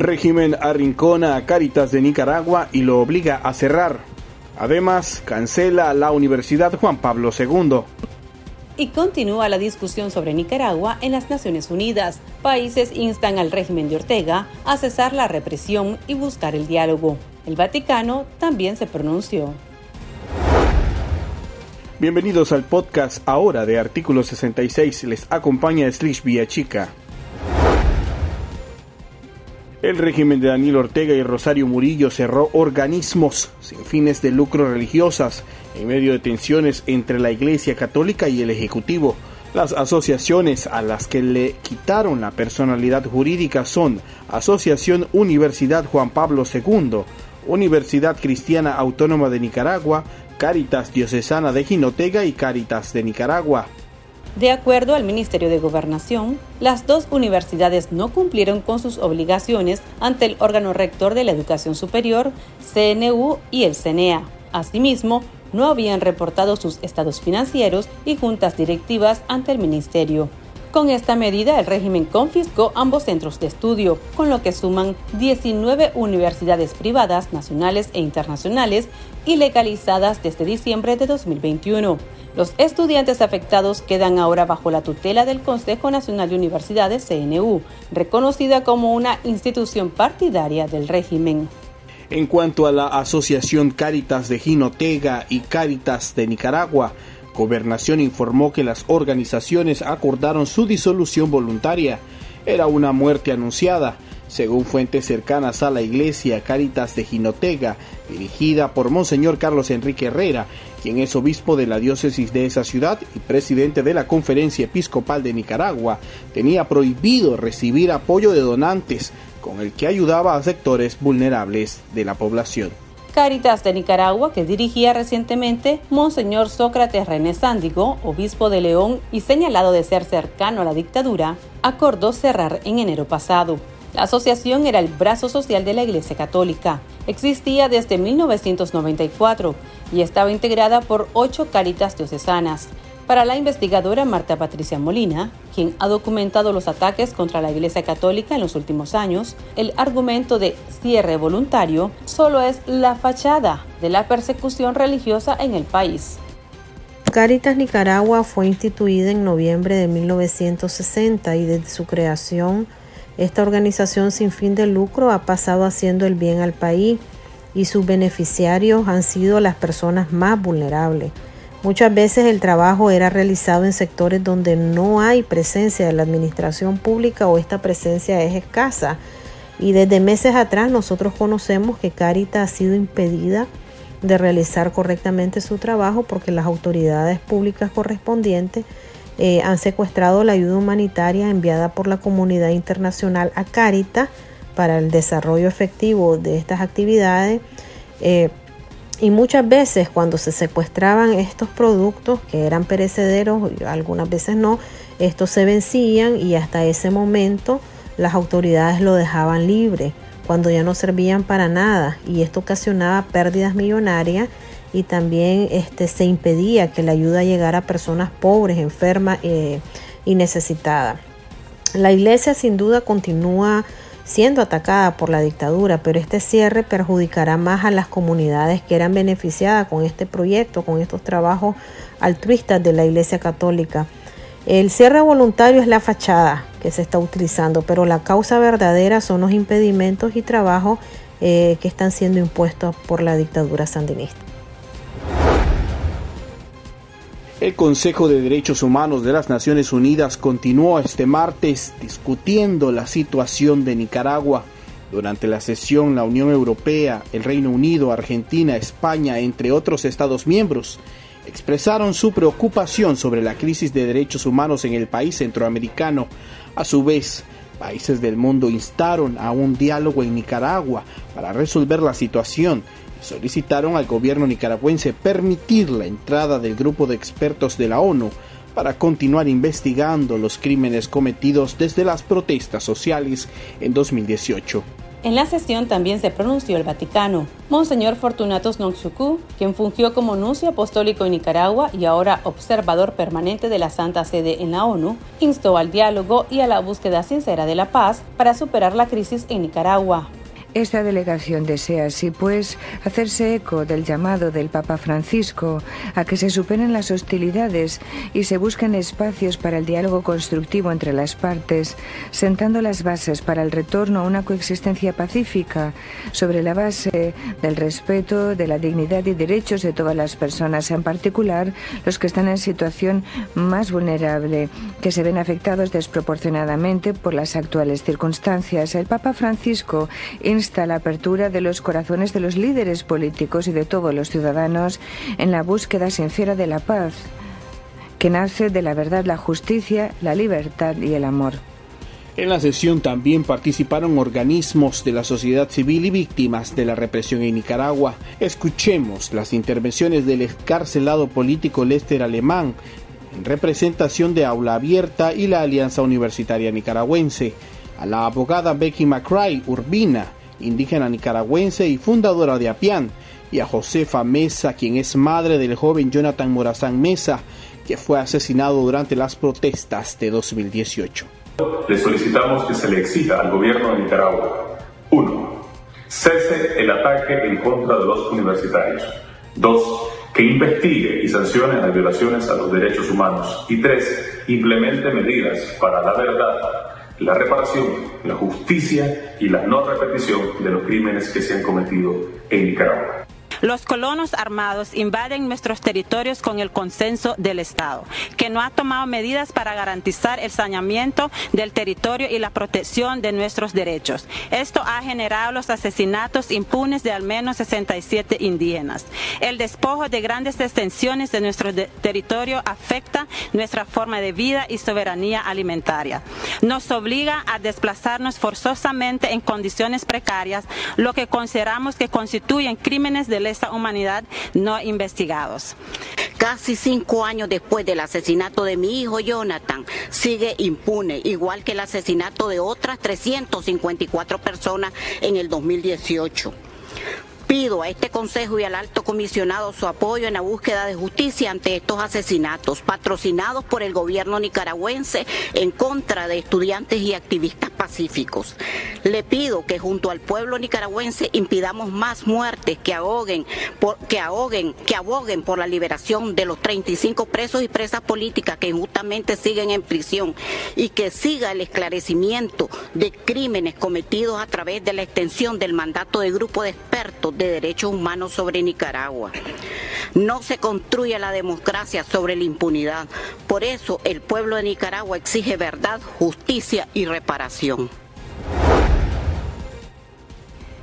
Régimen arrincona a Cáritas de Nicaragua y lo obliga a cerrar. Además, cancela la Universidad Juan Pablo II. Y continúa la discusión sobre Nicaragua en las Naciones Unidas. Países instan al régimen de Ortega a cesar la represión y buscar el diálogo. El Vaticano también se pronunció. Bienvenidos al podcast ahora de Artículo 66. Les acompaña Slish Chica. El régimen de Daniel Ortega y Rosario Murillo cerró organismos sin fines de lucro religiosas en medio de tensiones entre la Iglesia Católica y el Ejecutivo. Las asociaciones a las que le quitaron la personalidad jurídica son Asociación Universidad Juan Pablo II, Universidad Cristiana Autónoma de Nicaragua, Caritas Diocesana de Jinotega y Caritas de Nicaragua. De acuerdo al Ministerio de Gobernación, las dos universidades no cumplieron con sus obligaciones ante el órgano rector de la educación superior, CNU y el CNEA. Asimismo, no habían reportado sus estados financieros y juntas directivas ante el Ministerio. Con esta medida, el régimen confiscó ambos centros de estudio, con lo que suman 19 universidades privadas, nacionales e internacionales, ilegalizadas desde diciembre de 2021. Los estudiantes afectados quedan ahora bajo la tutela del Consejo Nacional de Universidades, CNU, reconocida como una institución partidaria del régimen. En cuanto a la Asociación Cáritas de Jinotega y Cáritas de Nicaragua, Gobernación informó que las organizaciones acordaron su disolución voluntaria. Era una muerte anunciada, según fuentes cercanas a la iglesia Caritas de Jinotega, dirigida por Monseñor Carlos Enrique Herrera, quien es obispo de la diócesis de esa ciudad y presidente de la Conferencia Episcopal de Nicaragua, tenía prohibido recibir apoyo de donantes, con el que ayudaba a sectores vulnerables de la población. Caritas de Nicaragua, que dirigía recientemente Monseñor Sócrates René Sándigo, obispo de León y señalado de ser cercano a la dictadura, acordó cerrar en enero pasado. La asociación era el brazo social de la Iglesia Católica. Existía desde 1994 y estaba integrada por ocho caritas diocesanas. Para la investigadora Marta Patricia Molina, quien ha documentado los ataques contra la Iglesia Católica en los últimos años, el argumento de cierre voluntario solo es la fachada de la persecución religiosa en el país. Caritas Nicaragua fue instituida en noviembre de 1960 y desde su creación esta organización sin fin de lucro ha pasado haciendo el bien al país y sus beneficiarios han sido las personas más vulnerables Muchas veces el trabajo era realizado en sectores donde no hay presencia de la administración pública o esta presencia es escasa. Y desde meses atrás nosotros conocemos que Caritas ha sido impedida de realizar correctamente su trabajo porque las autoridades públicas correspondientes eh, han secuestrado la ayuda humanitaria enviada por la comunidad internacional a Caritas para el desarrollo efectivo de estas actividades. Eh, y muchas veces cuando se secuestraban estos productos que eran perecederos, algunas veces no, estos se vencían y hasta ese momento las autoridades lo dejaban libre cuando ya no servían para nada y esto ocasionaba pérdidas millonarias y también este, se impedía que la ayuda llegara a personas pobres, enfermas eh, y necesitadas. La iglesia sin duda continúa siendo atacada por la dictadura, pero este cierre perjudicará más a las comunidades que eran beneficiadas con este proyecto, con estos trabajos altruistas de la Iglesia Católica. El cierre voluntario es la fachada que se está utilizando, pero la causa verdadera son los impedimentos y trabajos eh, que están siendo impuestos por la dictadura sandinista. El Consejo de Derechos Humanos de las Naciones Unidas continuó este martes discutiendo la situación de Nicaragua. Durante la sesión, la Unión Europea, el Reino Unido, Argentina, España, entre otros Estados miembros, expresaron su preocupación sobre la crisis de derechos humanos en el país centroamericano. A su vez, países del mundo instaron a un diálogo en Nicaragua para resolver la situación solicitaron al gobierno nicaragüense permitir la entrada del grupo de expertos de la ONU para continuar investigando los crímenes cometidos desde las protestas sociales en 2018. En la sesión también se pronunció el Vaticano. Monseñor Fortunatos Nonchuku, quien fungió como nuncio apostólico en Nicaragua y ahora observador permanente de la Santa Sede en la ONU, instó al diálogo y a la búsqueda sincera de la paz para superar la crisis en Nicaragua. Esta delegación desea, así pues, hacerse eco del llamado del Papa Francisco a que se superen las hostilidades y se busquen espacios para el diálogo constructivo entre las partes, sentando las bases para el retorno a una coexistencia pacífica sobre la base del respeto de la dignidad y derechos de todas las personas, en particular los que están en situación más vulnerable, que se ven afectados desproporcionadamente por las actuales circunstancias. El Papa Francisco está la apertura de los corazones de los líderes políticos y de todos los ciudadanos en la búsqueda sincera de la paz, que nace de la verdad, la justicia, la libertad y el amor. En la sesión también participaron organismos de la sociedad civil y víctimas de la represión en Nicaragua. Escuchemos las intervenciones del excarcelado político Lester Alemán en representación de Aula Abierta y la Alianza Universitaria Nicaragüense, a la abogada Becky McCray Urbina, indígena nicaragüense y fundadora de Apián, y a Josefa Mesa, quien es madre del joven Jonathan Morazán Mesa, que fue asesinado durante las protestas de 2018. Le solicitamos que se le exija al gobierno de Nicaragua 1. Cese el ataque en contra de los universitarios. 2. Que investigue y sancione las violaciones a los derechos humanos. Y 3. Implemente medidas para la verdad la reparación, la justicia y la no repetición de los crímenes que se han cometido en Nicaragua. Los colonos armados invaden nuestros territorios con el consenso del Estado, que no ha tomado medidas para garantizar el saneamiento del territorio y la protección de nuestros derechos. Esto ha generado los asesinatos impunes de al menos 67 indígenas. El despojo de grandes extensiones de nuestro territorio afecta nuestra forma de vida y soberanía alimentaria. Nos obliga a desplazarnos forzosamente en condiciones precarias, lo que consideramos que constituyen crímenes de lesa humanidad no investigados. Casi cinco años después del asesinato de mi hijo Jonathan, sigue impune, igual que el asesinato de otras 354 personas en el 2018. Pido a este Consejo y al alto comisionado su apoyo en la búsqueda de justicia ante estos asesinatos patrocinados por el gobierno nicaragüense en contra de estudiantes y activistas pacíficos. Le pido que junto al pueblo nicaragüense impidamos más muertes que ahoguen, por, que ahoguen, que aboguen por la liberación de los 35 presos y presas políticas que injustamente siguen en prisión y que siga el esclarecimiento de crímenes cometidos a través de la extensión del mandato de grupo de expertos de derechos humanos sobre Nicaragua. No se construye la democracia sobre la impunidad. Por eso el pueblo de Nicaragua exige verdad, justicia y reparación.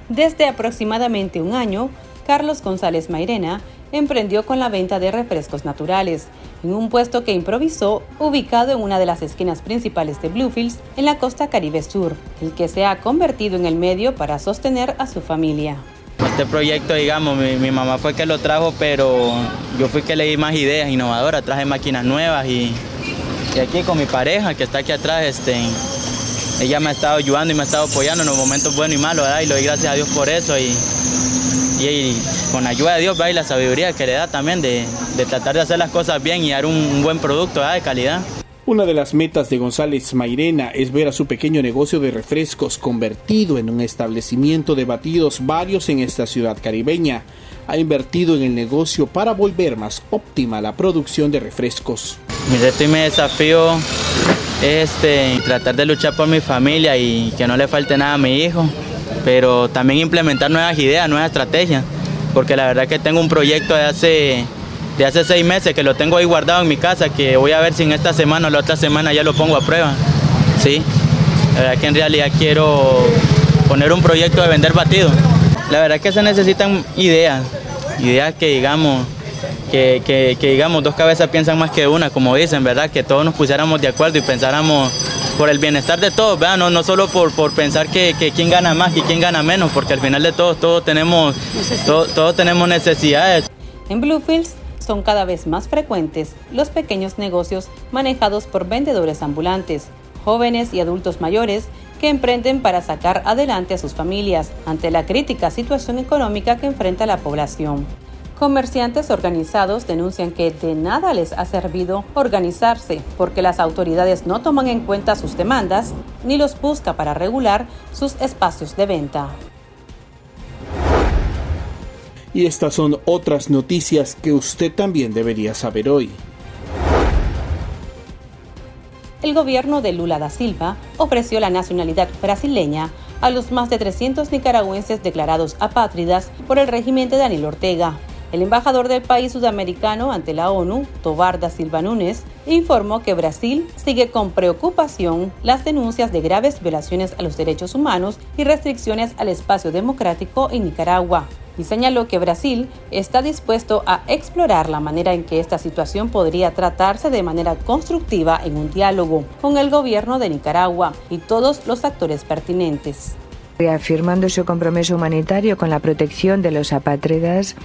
Desde aproximadamente un año, Carlos González Mairena emprendió con la venta de refrescos naturales en un puesto que improvisó ubicado en una de las esquinas principales de Bluefields en la costa caribe sur, el que se ha convertido en el medio para sostener a su familia. Este proyecto, digamos, mi, mamá fue que lo trajo, pero yo fui que le di más ideas innovadoras, traje máquinas nuevas y, aquí con mi pareja que está aquí atrás, este, ella me ha estado ayudando y me ha estado apoyando en los momentos buenos y malos, y le doy gracias a Dios por eso y, con la ayuda de Dios y la sabiduría que le da también de, tratar de hacer las cosas bien y dar un, buen producto de calidad. Una de las metas de González Mairena es ver a su pequeño negocio de refrescos convertido en un establecimiento de batidos varios en esta ciudad caribeña. Ha invertido en el negocio para volver más óptima la producción de refrescos. Mi reto y mi desafío es este, tratar de luchar por mi familia y que no le falte nada a mi hijo, pero también implementar nuevas ideas, nuevas estrategias, porque la verdad que tengo un proyecto de hace de hace seis meses que lo tengo ahí guardado en mi casa, que voy a ver si en esta semana o la otra semana ya lo pongo a prueba. Sí, la verdad que en realidad quiero poner un proyecto de vender batidos. La verdad que se necesitan ideas, ideas que digamos, que, digamos dos cabezas piensan más que una, como dicen, ¿verdad? Que todos nos pusiéramos de acuerdo y pensáramos por el bienestar de todos, ¿verdad? No, no solo por, por pensar que, quién gana más y quién gana menos, porque al final de todos, todos tenemos, todos tenemos necesidades. En Bluefields son cada vez más frecuentes los pequeños negocios manejados por vendedores ambulantes, jóvenes y adultos mayores que emprenden para sacar adelante a sus familias ante la crítica situación económica que enfrenta la población. Comerciantes organizados denuncian que de nada les ha servido organizarse porque las autoridades no toman en cuenta sus demandas ni los busca para regular sus espacios de venta. Y estas son otras noticias que usted también debería saber hoy. El gobierno de Lula da Silva ofreció la nacionalidad brasileña a los más de 300 nicaragüenses declarados apátridas por el régimen de Daniel Ortega. El embajador del país sudamericano ante la ONU, Tobarda Silva Núñez, informó que Brasil sigue con preocupación las denuncias de graves violaciones a los derechos humanos y restricciones al espacio democrático en Nicaragua y señaló que Brasil está dispuesto a explorar la manera en que esta situación podría tratarse de manera constructiva en un diálogo con el gobierno de Nicaragua y todos los actores pertinentes. Reafirmando su compromiso humanitario con la protección de los apátridas,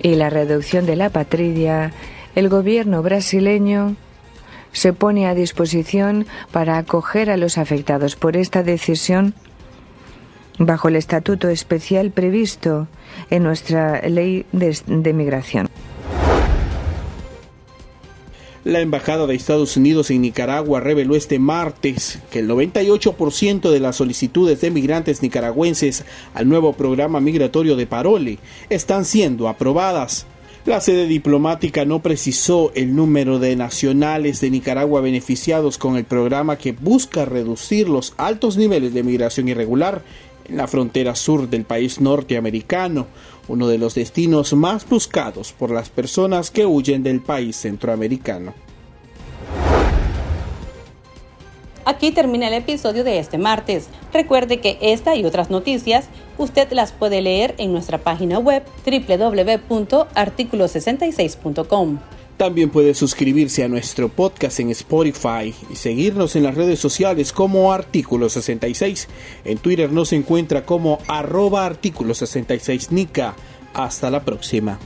y la reducción de la patria, el gobierno brasileño se pone a disposición para acoger a los afectados por esta decisión bajo el estatuto especial previsto en nuestra ley de, migración. La Embajada de Estados Unidos en Nicaragua reveló este martes que el 98% de las solicitudes de migrantes nicaragüenses al nuevo programa migratorio de Parole están siendo aprobadas. La sede diplomática no precisó el número de nacionales de Nicaragua beneficiados con el programa que busca reducir los altos niveles de migración irregular en la frontera sur del país norteamericano, uno de los destinos más buscados por las personas que huyen del país centroamericano. Aquí termina el episodio de este martes. Recuerde que esta y otras noticias usted las puede leer en nuestra página web www.articulo66.com. También puede suscribirse a nuestro podcast en Spotify y seguirnos en las redes sociales como Artículo 66. En Twitter nos encuentra como arroba artículo 66 Nica. Hasta la próxima.